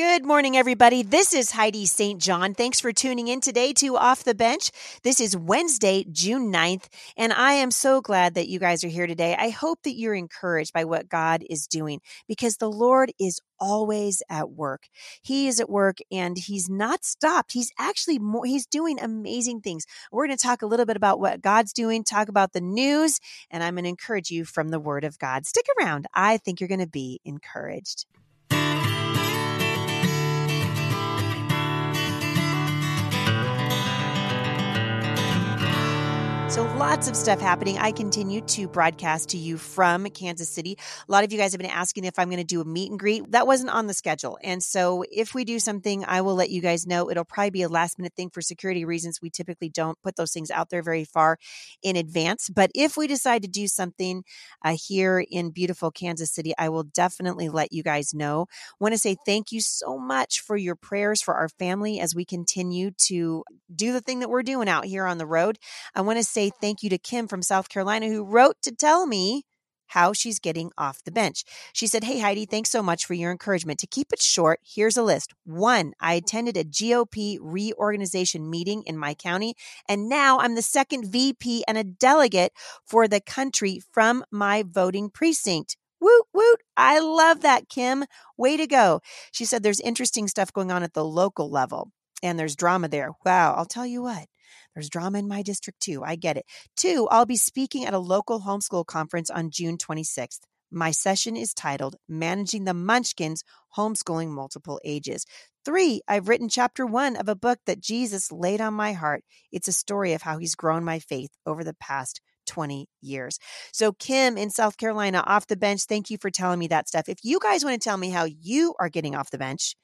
Good morning, everybody. This is Heidi St. John. Thanks for tuning in today to Off the Bench. This is Wednesday, June 9th, and I am so glad that you guys are here today. I hope that you're encouraged by what God is doing because the Lord is always at work. He is at work and he's not stopped. He's actually more, he's doing amazing things. We're going to talk a little bit about what God's doing, talk about the news, and I'm going to encourage you from the word of God. Stick around. I think you're going to be encouraged. So, lots of stuff happening. I continue to broadcast to you from Kansas City. A lot of you guys have been asking if I'm going to do a meet and greet. That wasn't on the schedule. And so, if we do something, I will let you guys know. It'll probably be a last minute thing for security reasons. We typically don't put those things out there very far in advance. But if we decide to do something uh, here in beautiful Kansas City, I will definitely let you guys know. want to say thank you so much for your prayers for our family as we continue to do the thing that we're doing out here on the road. I want to say say thank you to Kim from South Carolina who wrote to tell me how she's getting off the bench. She said, Hey, Heidi, thanks so much for your encouragement. To keep it short, here's a list. One, I attended a GOP reorganization meeting in my county, and now I'm the second VP and a delegate for the country from my voting precinct. Woot, woot. I love that, Kim. Way to go. She said there's interesting stuff going on at the local level and there's drama there. Wow. I'll tell you what. There's drama in my district too. I get it. Two, I'll be speaking at a local homeschool conference on June 26th. My session is titled Managing the Munchkins Homeschooling Multiple Ages. Three, I've written chapter one of a book that Jesus laid on my heart. It's a story of how he's grown my faith over the past 20 years. So, Kim in South Carolina, off the bench, thank you for telling me that stuff. If you guys want to tell me how you are getting off the bench,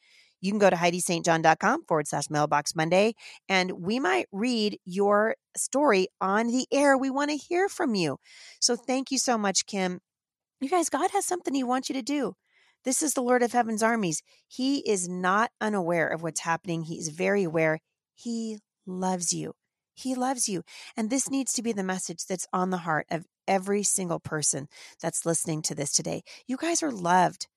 you can go to HeidiSt.John.com forward slash mailbox Monday, and we might read your story on the air. We want to hear from you. So thank you so much, Kim. You guys, God has something He wants you to do. This is the Lord of Heaven's armies. He is not unaware of what's happening, He is very aware. He loves you. He loves you. And this needs to be the message that's on the heart of every single person that's listening to this today. You guys are loved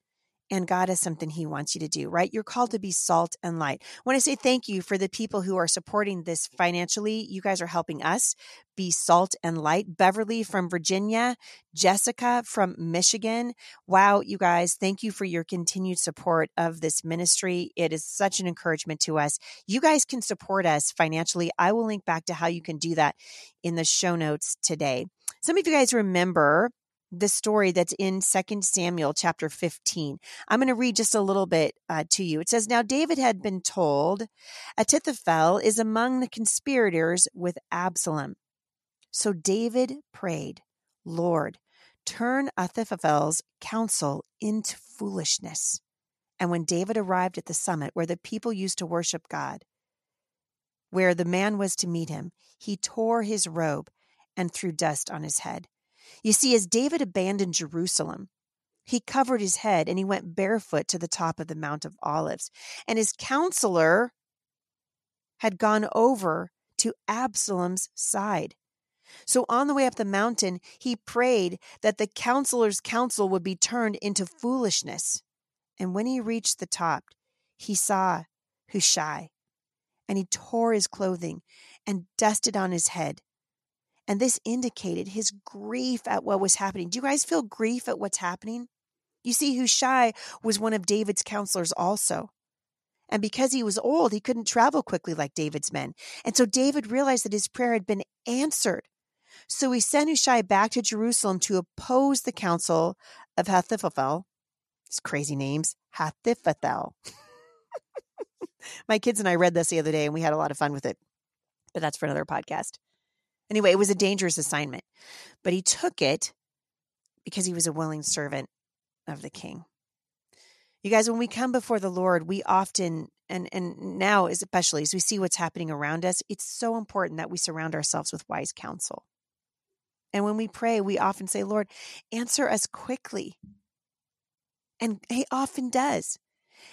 and God has something He wants you to do, right? You're called to be salt and light. I want to say thank you for the people who are supporting this financially. You guys are helping us be salt and light. Beverly from Virginia, Jessica from Michigan. Wow, you guys, thank you for your continued support of this ministry. It is such an encouragement to us. You guys can support us financially. I will link back to how you can do that in the show notes today. Some of you guys remember the story that's in Second Samuel chapter 15. I'm going to read just a little bit uh, to you. It says, Now David had been told, Ahithophel is among the conspirators with Absalom. So David prayed, Lord, turn Ahithophel's counsel into foolishness. And when David arrived at the summit where the people used to worship God, where the man was to meet him, he tore his robe and threw dust on his head. You see, as David abandoned Jerusalem, he covered his head and he went barefoot to the top of the Mount of Olives. And his counselor had gone over to Absalom's side. So on the way up the mountain, he prayed that the counselor's counsel would be turned into foolishness. And when he reached the top, he saw Hushai, and he tore his clothing and dusted on his head. And this indicated his grief at what was happening. Do you guys feel grief at what's happening? You see, Hushai was one of David's counselors also. And because he was old, he couldn't travel quickly like David's men. And so David realized that his prayer had been answered. So he sent Hushai back to Jerusalem to oppose the counsel of Hathiphel. His crazy names, Hathiphel. My kids and I read this the other day and we had a lot of fun with it. But that's for another podcast. Anyway, it was a dangerous assignment, but he took it because he was a willing servant of the king. You guys, when we come before the Lord, we often and and now especially as we see what's happening around us, it's so important that we surround ourselves with wise counsel. And when we pray, we often say, "Lord, answer us quickly." And he often does.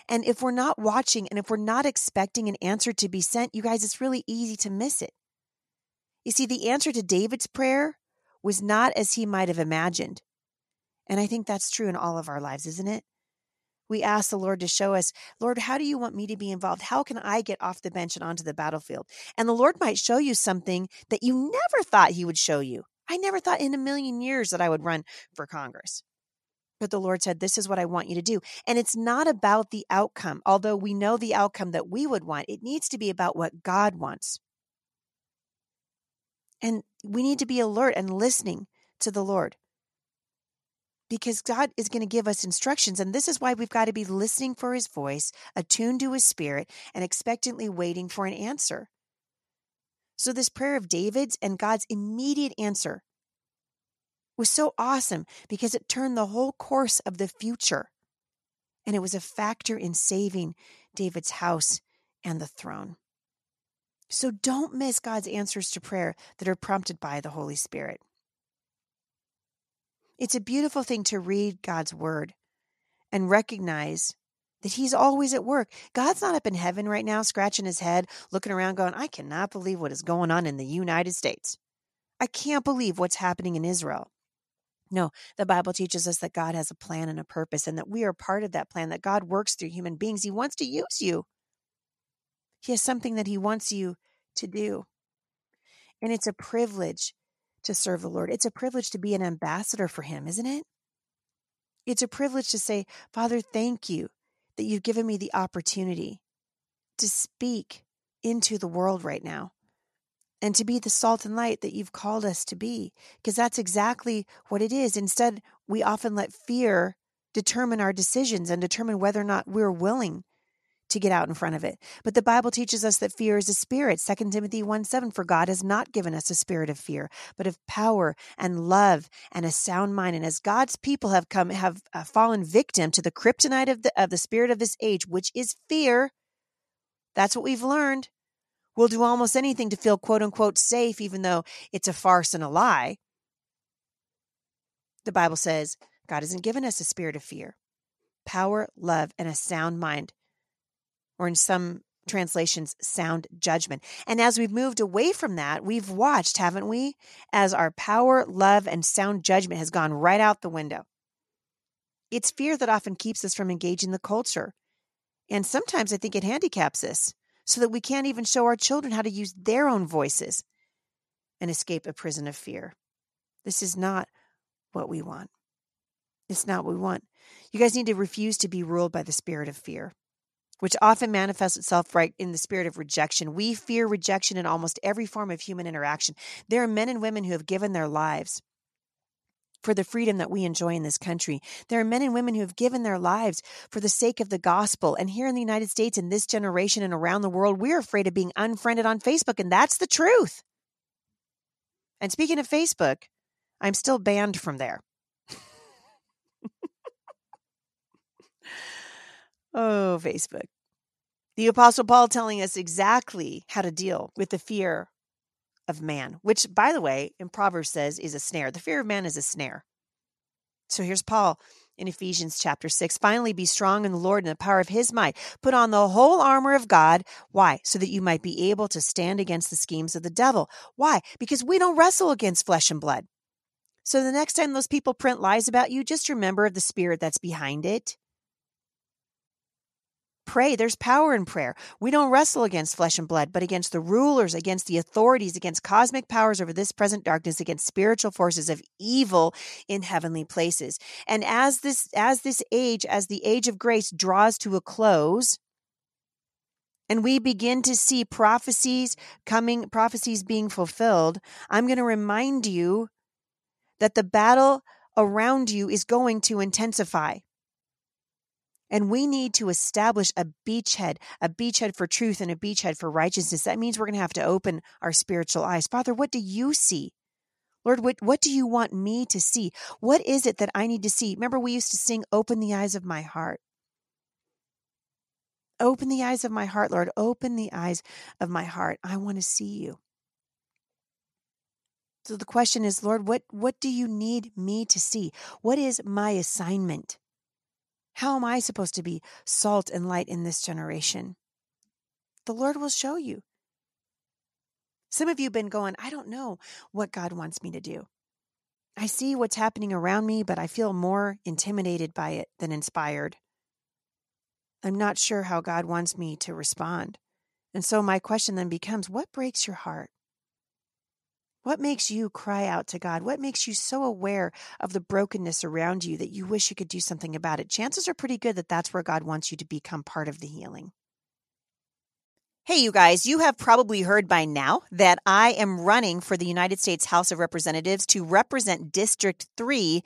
And if we're not watching and if we're not expecting an answer to be sent, you guys, it's really easy to miss it. You see, the answer to David's prayer was not as he might have imagined. And I think that's true in all of our lives, isn't it? we ask the Lord to show us, Lord, how do you want me to be involved? How can I get off the bench and onto the battlefield? And the Lord might show you something that you never thought He would show you. I never thought in a million years that I would run for Congress. But the Lord said, This is what I want you to do. And it's not about the outcome, although we know the outcome that we would want. It needs to be about what God wants. And we need to be alert and listening to the Lord because God is going to give us instructions. And this is why we've got to be listening for his voice, attuned to his spirit, and expectantly waiting for an answer. So, this prayer of David's and God's immediate answer was so awesome because it turned the whole course of the future. And it was a factor in saving David's house and the throne. So, don't miss God's answers to prayer that are prompted by the Holy Spirit. It's a beautiful thing to read God's word and recognize that he's always at work. God's not up in heaven right now, scratching his head, looking around, going, I cannot believe what is going on in the United States. I can't believe what's happening in Israel. No, the Bible teaches us that God has a plan and a purpose, and that we are part of that plan, that God works through human beings. He wants to use you, He has something that He wants you to do. And it's a privilege to serve the Lord. It's a privilege to be an ambassador for Him, isn't it? It's a privilege to say, Father, thank you that you've given me the opportunity to speak into the world right now and to be the salt and light that you've called us to be, because that's exactly what it is. Instead, we often let fear determine our decisions and determine whether or not we're willing to get out in front of it. But the Bible teaches us that fear is a spirit. 2 Timothy 1 7, for God has not given us a spirit of fear, but of power and love and a sound mind. And as God's people have come, have uh, fallen victim to the kryptonite of the, of the spirit of this age, which is fear, that's what we've learned. We'll do almost anything to feel quote unquote safe, even though it's a farce and a lie. The Bible says God hasn't given us a spirit of fear, power, love, and a sound mind or in some translations, sound judgment. And as we've moved away from that, we've watched, haven't we, as our power, love, and sound judgment has gone right out the window. It's fear that often keeps us from engaging the culture. And sometimes I think it handicaps us so that we can't even show our children how to use their own voices and escape a prison of fear. This is not what we want. It's not what we want. You guys need to refuse to be ruled by the spirit of fear which often manifests itself right in the spirit of rejection. We fear rejection in almost every form of human interaction. There are men and women who have given their lives for the freedom that we enjoy in this country. There are men and women who have given their lives for the sake of the gospel. And here in the United States, in this generation and around the world, we're afraid of being unfriended on Facebook. And that's the truth. And speaking of Facebook, I'm still banned from there. Oh, Facebook. The Apostle Paul telling us exactly how to deal with the fear of man, which, by the way, in Proverbs says is a snare. The fear of man is a snare. So here's Paul in Ephesians chapter 6. Finally, be strong in the Lord and the power of his might. Put on the whole armor of God. Why? So that you might be able to stand against the schemes of the devil. Why? Because we don't wrestle against flesh and blood. So the next time those people print lies about you, just remember the spirit that's behind it. Pray. There's power in prayer. We don't wrestle against flesh and blood, but against the rulers, against the authorities, against cosmic powers over this present darkness, against spiritual forces of evil in heavenly places. And as this as this age, as the age of grace draws to a close, and we begin to see prophecies coming, prophecies being fulfilled, I'm going to remind you that the battle around you is going to intensify. And we need to establish a beachhead, a beachhead for truth and a beachhead for righteousness. That means we're going to have to open our spiritual eyes. Father, what do you see? Lord, what, what do you want me to see? What is it that I need to see? Remember, we used to sing, Open the eyes of my heart. Open the eyes of my heart, Lord. Open the eyes of my heart. I want to see you. So the question is, Lord, what, what do you need me to see? What is my assignment? How am I supposed to be salt and light in this generation? The Lord will show you. Some of you have been going, I don't know what God wants me to do. I see what's happening around me, but I feel more intimidated by it than inspired. I'm not sure how God wants me to respond. And so my question then becomes what breaks your heart? What makes you cry out to God? What makes you so aware of the brokenness around you that you wish you could do something about it? Chances are pretty good that that's where God wants you to become part of the healing. Hey, you guys, you have probably heard by now that I am running for the United States House of Representatives to represent District 3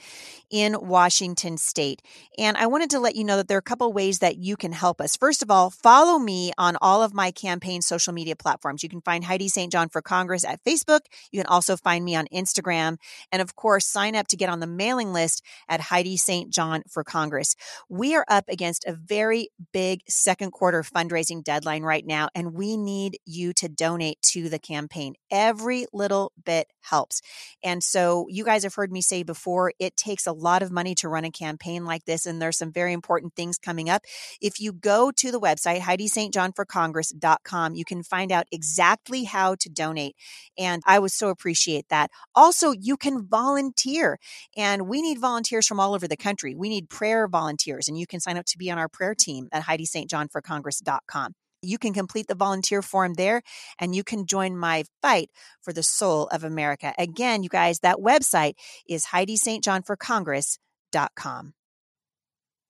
in Washington State. And I wanted to let you know that there are a couple ways that you can help us. First of all, follow me on all of my campaign social media platforms. You can find Heidi St. John for Congress at Facebook. You can also find me on Instagram. And of course, sign up to get on the mailing list at Heidi St. John for Congress. We are up against a very big second quarter fundraising deadline right now. And we need you to donate to the campaign. Every little bit helps. And so you guys have heard me say before, it takes a lot of money to run a campaign like this. And there's some very important things coming up. If you go to the website, HeidiSt.JohnForCongress.com, you can find out exactly how to donate. And I would so appreciate that. Also, you can volunteer. And we need volunteers from all over the country. We need prayer volunteers, and you can sign up to be on our prayer team at HeidiSt.JohnForCongress.com. You can complete the volunteer form there and you can join my fight for the soul of America. Again, you guys, that website is HeidiSt.JohnForCongress.com.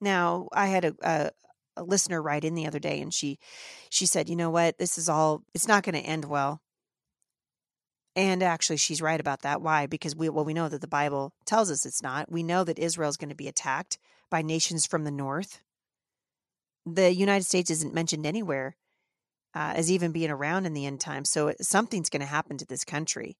Now, I had a, a, a listener write in the other day and she she said, "You know what? This is all it's not going to end well." And actually, she's right about that. Why? Because we well, we know that the Bible tells us it's not. We know that Israel is going to be attacked by nations from the north. The United States isn't mentioned anywhere uh, as even being around in the end times. So something's going to happen to this country.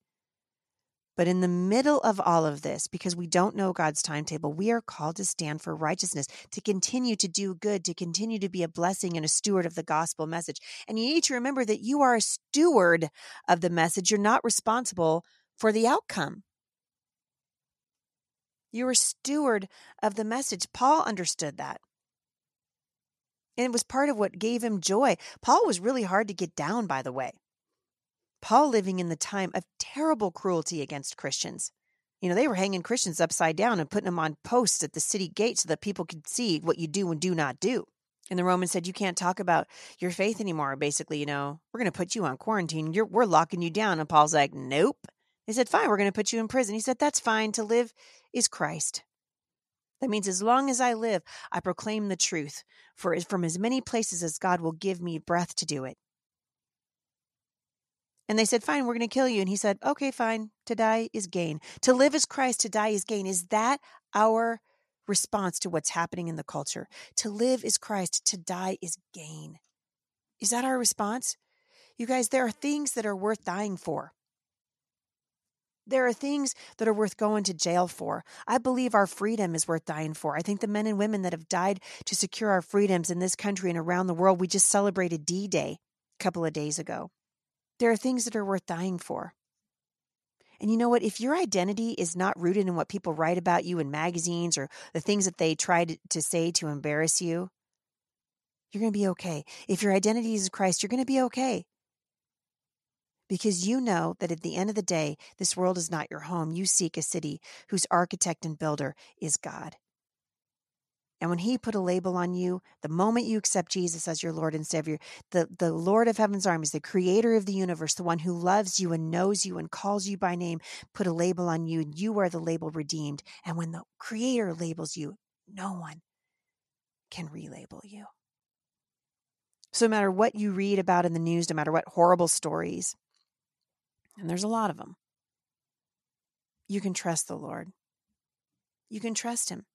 But in the middle of all of this, because we don't know God's timetable, we are called to stand for righteousness, to continue to do good, to continue to be a blessing and a steward of the gospel message. And you need to remember that you are a steward of the message. You're not responsible for the outcome. You're a steward of the message. Paul understood that. And it was part of what gave him joy. Paul was really hard to get down, by the way. Paul living in the time of terrible cruelty against Christians. You know, they were hanging Christians upside down and putting them on posts at the city gate so that people could see what you do and do not do. And the Romans said, You can't talk about your faith anymore. Basically, you know, we're going to put you on quarantine. You're, we're locking you down. And Paul's like, Nope. They said, Fine, we're going to put you in prison. He said, That's fine. To live is Christ. That means as long as I live, I proclaim the truth for from as many places as God will give me breath to do it. And they said, Fine, we're going to kill you. And he said, Okay, fine. To die is gain. To live is Christ, to die is gain. Is that our response to what's happening in the culture? To live is Christ, to die is gain. Is that our response? You guys, there are things that are worth dying for. There are things that are worth going to jail for. I believe our freedom is worth dying for. I think the men and women that have died to secure our freedoms in this country and around the world, we just celebrated D Day a couple of days ago. There are things that are worth dying for. And you know what? If your identity is not rooted in what people write about you in magazines or the things that they try to, say to embarrass you, you're going to be okay. If your identity is Christ, you're going to be okay because you know that at the end of the day, this world is not your home. You seek a city whose architect and builder is God. And when he put a label on you, the moment you accept Jesus as your Lord and Savior, the, the Lord of heaven's armies, the creator of the universe, the one who loves you and knows you and calls you by name, put a label on you, and you are the label redeemed. And when the creator labels you, no one can relabel you. So, no matter what you read about in the news, no matter what horrible stories, and there's a lot of them, you can trust the Lord. You can trust Him.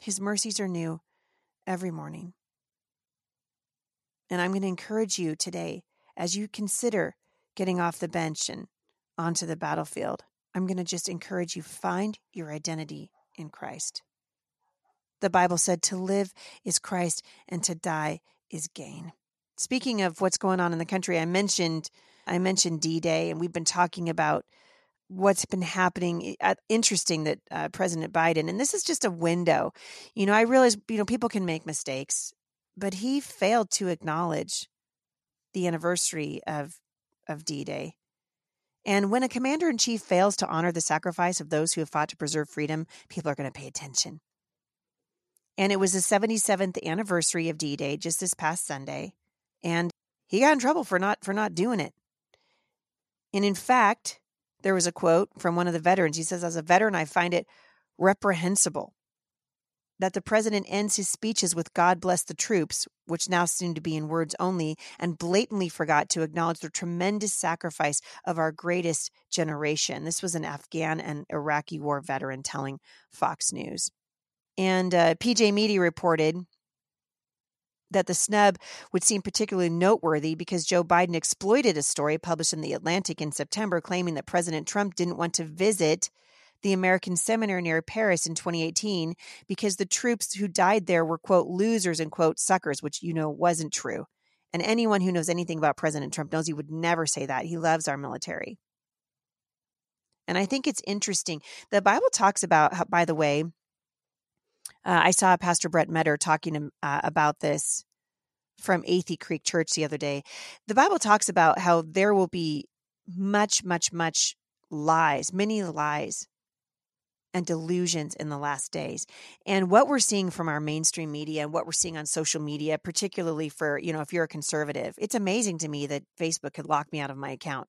His mercies are new every morning. And I'm going to encourage you today as you consider getting off the bench and onto the battlefield. I'm going to just encourage you find your identity in Christ. The Bible said to live is Christ and to die is gain. Speaking of what's going on in the country, I mentioned I mentioned D Day, and we've been talking about what's been happening. Interesting that uh, President Biden, and this is just a window. You know, I realize, you know, people can make mistakes, but he failed to acknowledge the anniversary of of D Day. And when a commander in chief fails to honor the sacrifice of those who have fought to preserve freedom, people are going to pay attention. And it was the 77th anniversary of D Day just this past Sunday. And he got in trouble for not for not doing it. And in fact, there was a quote from one of the veterans. He says, As a veteran, I find it reprehensible that the president ends his speeches with God bless the troops, which now seem to be in words only, and blatantly forgot to acknowledge the tremendous sacrifice of our greatest generation. This was an Afghan and Iraqi war veteran telling Fox News. And uh, PJ Media reported that the snub would seem particularly noteworthy because Joe Biden exploited a story published in The Atlantic in September claiming that President Trump didn't want to visit the American Cemetery near Paris in 2018 because the troops who died there were, quote, losers and, quote, suckers, which, you know, wasn't true. And anyone who knows anything about President Trump knows he would never say that. He loves our military. And I think it's interesting. The Bible talks about, by the way, uh, I saw Pastor Brett Meador talking uh, about this from Athey Creek Church the other day. The Bible talks about how there will be much, much, much lies, many lies and delusions in the last days. And what we're seeing from our mainstream media and what we're seeing on social media, particularly for, you know, if you're a conservative, it's amazing to me that Facebook could lock me out of my account.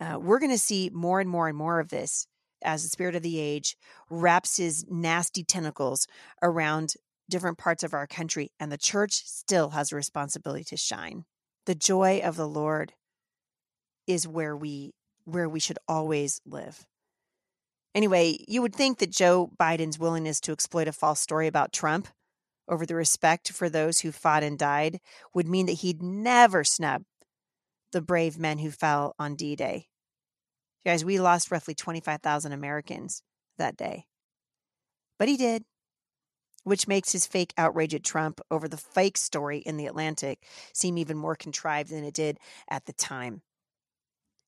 Uh, we're going to see more and more and more of this as the spirit of the age wraps his nasty tentacles around different parts of our country, and the church still has a responsibility to shine. The joy of the Lord is where we where we should always live. Anyway, you would think that Joe Biden's willingness to exploit a false story about Trump over the respect for those who fought and died would mean that he'd never snub the brave men who fell on D Day. Guys, we lost roughly 25,000 Americans that day. But he did, which makes his fake outrage at Trump over the fake story in The Atlantic seem even more contrived than it did at the time.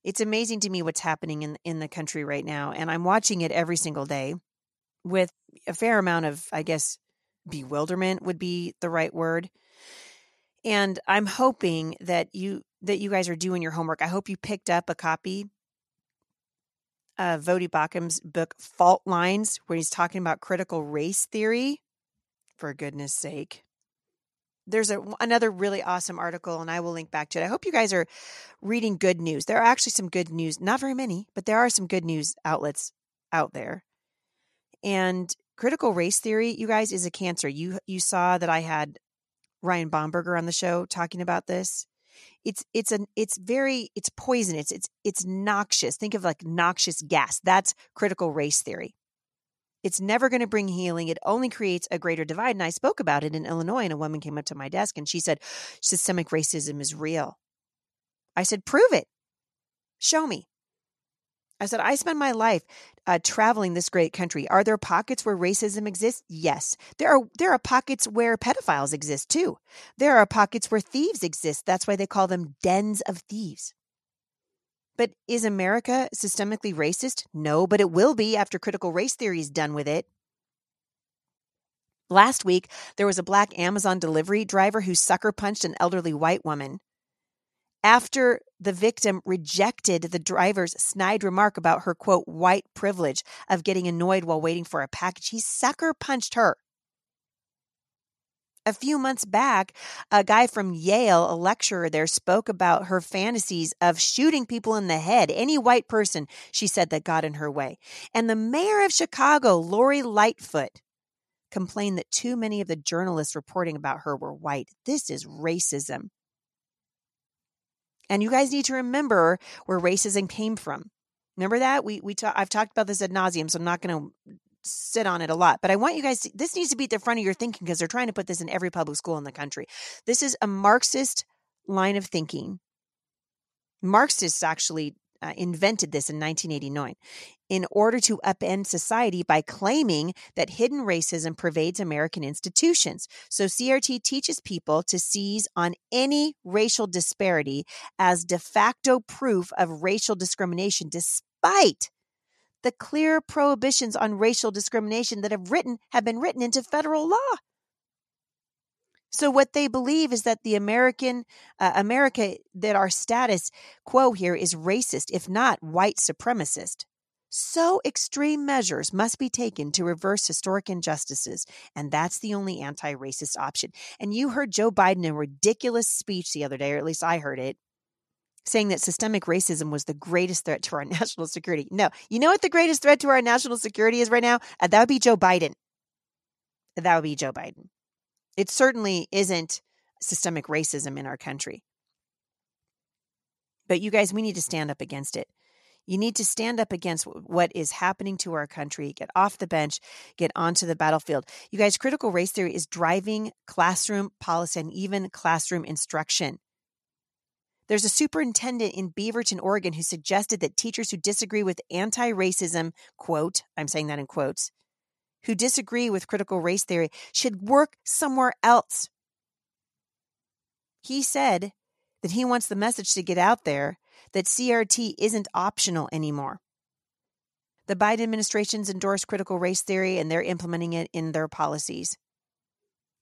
It's amazing to me what's happening in, in the country right now, and I'm watching it every single day with a fair amount of, I guess, bewilderment would be the right word. And I'm hoping that you that you guys are doing your homework. I hope you picked up a copy uh, Voddie Baucham's book Fault Lines, where he's talking about critical race theory. For goodness sake. There's a, another really awesome article, and I will link back to it. I hope you guys are reading good news. There are actually some good news, not very many, but there are some good news outlets out there. And critical race theory, you guys, is a cancer. You you saw that I had Ryan Bomberger on the show talking about this it's it's an it's very it's poisonous it's it's noxious think of like noxious gas that's critical race theory. It's never going to bring healing it only creates a greater divide and i spoke about it in illinois and a woman came up to my desk and she said systemic racism is real. I said prove it. Show me. I said, I spend my life uh, traveling this great country. Are there pockets where racism exists? Yes. There are there are pockets where pedophiles exist too. There are pockets where thieves exist. That's why they call them dens of thieves. But is America systemically racist? No, but it will be after critical race theory is done with it. Last week, there was a black Amazon delivery driver who sucker punched an elderly white woman after the victim rejected the driver's snide remark about her quote white privilege of getting annoyed while waiting for a package he sucker punched her. A few months back a guy from yale a lecturer there spoke about her fantasies of shooting people in the head any white person she said that got in her way. And the mayor of chicago lori lightfoot complained that too many of the journalists reporting about her were white. This is racism and you guys need to remember where racism came from. Remember that we we I've talked about this ad nauseum, so I'm not going to sit on it a lot. But I want you guys. To, this needs to be at the front of your thinking because they're trying to put this in every public school in the country. This is a Marxist line of thinking. Marxists actually uh, invented this in 1989 in order to upend society by claiming that hidden racism pervades American institutions. So CRT teaches people to seize on any racial disparity as de facto proof of racial discrimination, despite the clear prohibitions on racial discrimination that have written have been written into federal law. So what they believe is that the American uh, America that our status quo here is racist, if not white supremacist. So extreme measures must be taken to reverse historic injustices, and that's the only anti racist option. And you heard Joe Biden in a ridiculous speech the other day, or at least I heard it, saying that systemic racism was the greatest threat to our national security. No, you know what the greatest threat to our national security is right now? Uh, that would be Joe Biden. That would be Joe Biden. It certainly isn't systemic racism in our country. But you guys, we need to stand up against it. You need to stand up against what is happening to our country, get off the bench, get onto the battlefield. You guys, critical race theory is driving classroom policy and even classroom instruction. There's a superintendent in Beaverton, Oregon, who suggested that teachers who disagree with anti racism, quote, I'm saying that in quotes, who disagree with critical race theory should work somewhere else. He said that he wants the message to get out there that CRT isn't optional anymore. The Biden administration's endorsed critical race theory and they're implementing it in their policies.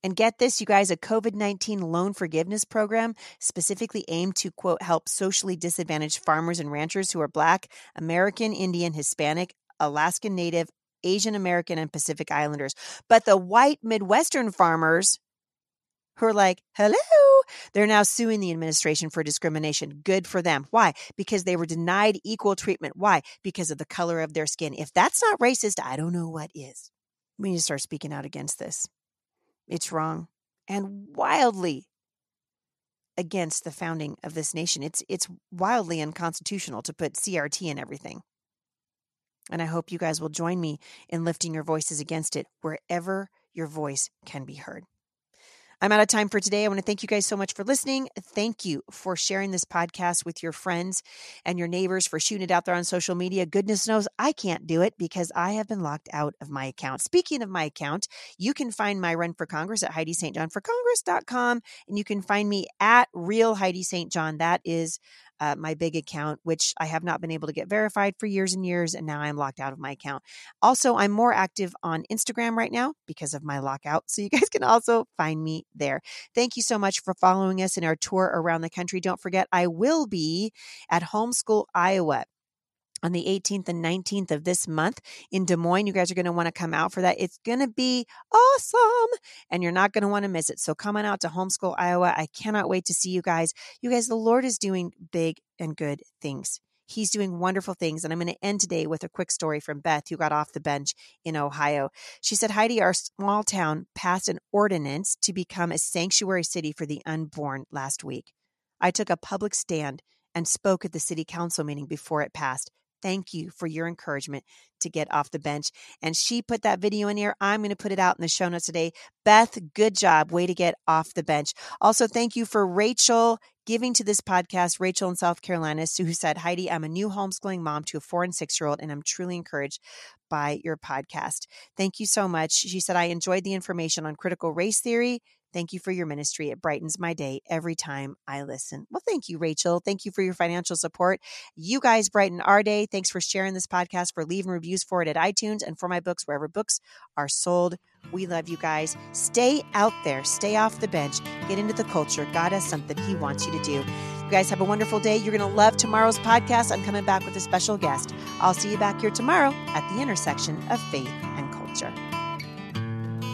And get this, you guys, a COVID 19 loan forgiveness program specifically aimed to, quote, help socially disadvantaged farmers and ranchers who are Black, American, Indian, Hispanic, Alaskan Native, Asian American, and Pacific Islanders. But the white Midwestern farmers who are like, hello, they're now suing the administration for discrimination. Good for them. Why? Because they were denied equal treatment. Why? Because of the color of their skin. If that's not racist, I don't know what is. We need to start speaking out against this. It's wrong and wildly against the founding of this nation. It's it's wildly unconstitutional to put CRT in everything. And I hope you guys will join me in lifting your voices against it wherever your voice can be heard. I'm out of time for today. I want to thank you guys so much for listening. Thank you for sharing this podcast with your friends and your neighbors, for shooting it out there on social media. Goodness knows I can't do it because I have been locked out of my account. Speaking of my account, you can find my run for Congress at HeidiSt. John for HeidiSt.JohnForCongress.com and you can find me at Real Heidi St. John. That is uh, my big account, which I have not been able to get verified for years and years, and now I'm locked out of my account. Also, I'm more active on Instagram right now because of my lockout, so you guys can also find me there. Thank you so much for following us in our tour around the country. Don't forget, I will be at Homeschool Iowa on the 18th and 19th of this month in Des Moines. You guys are going to want to come out for that. It's going to be awesome and you're not going to want to miss it. So come on out to Homeschool Iowa. I cannot wait to see you guys. You guys, the Lord is doing big and good things. He's doing wonderful things. And I'm going to end today with a quick story from Beth, who got off the bench in Ohio. She said, Heidi, our small town passed an ordinance to become a sanctuary city for the unborn last week. I took a public stand and spoke at the city council meeting before it passed thank you for your encouragement to get off the bench. And she put that video in here. I'm going to put it out in the show notes today. Beth, good job. Way to get off the bench. Also, thank you for Rachel giving to this podcast, Rachel in South Carolina, who said, Heidi, I'm a new homeschooling mom to a four and six year old, and I'm truly encouraged by your podcast. Thank you so much. She said, I enjoyed the information on critical race theory Thank you for your ministry. It brightens my day every time I listen. Well, thank you, Rachel. Thank you for your financial support. You guys brighten our day. Thanks for sharing this podcast, for leaving reviews for it at iTunes and for my books, wherever books are sold. We love you guys. Stay out there, stay off the bench, get into the culture. God has something He wants you to do. You guys have a wonderful day. You're going to love tomorrow's podcast. I'm coming back with a special guest. I'll see you back here tomorrow at the intersection of faith and culture.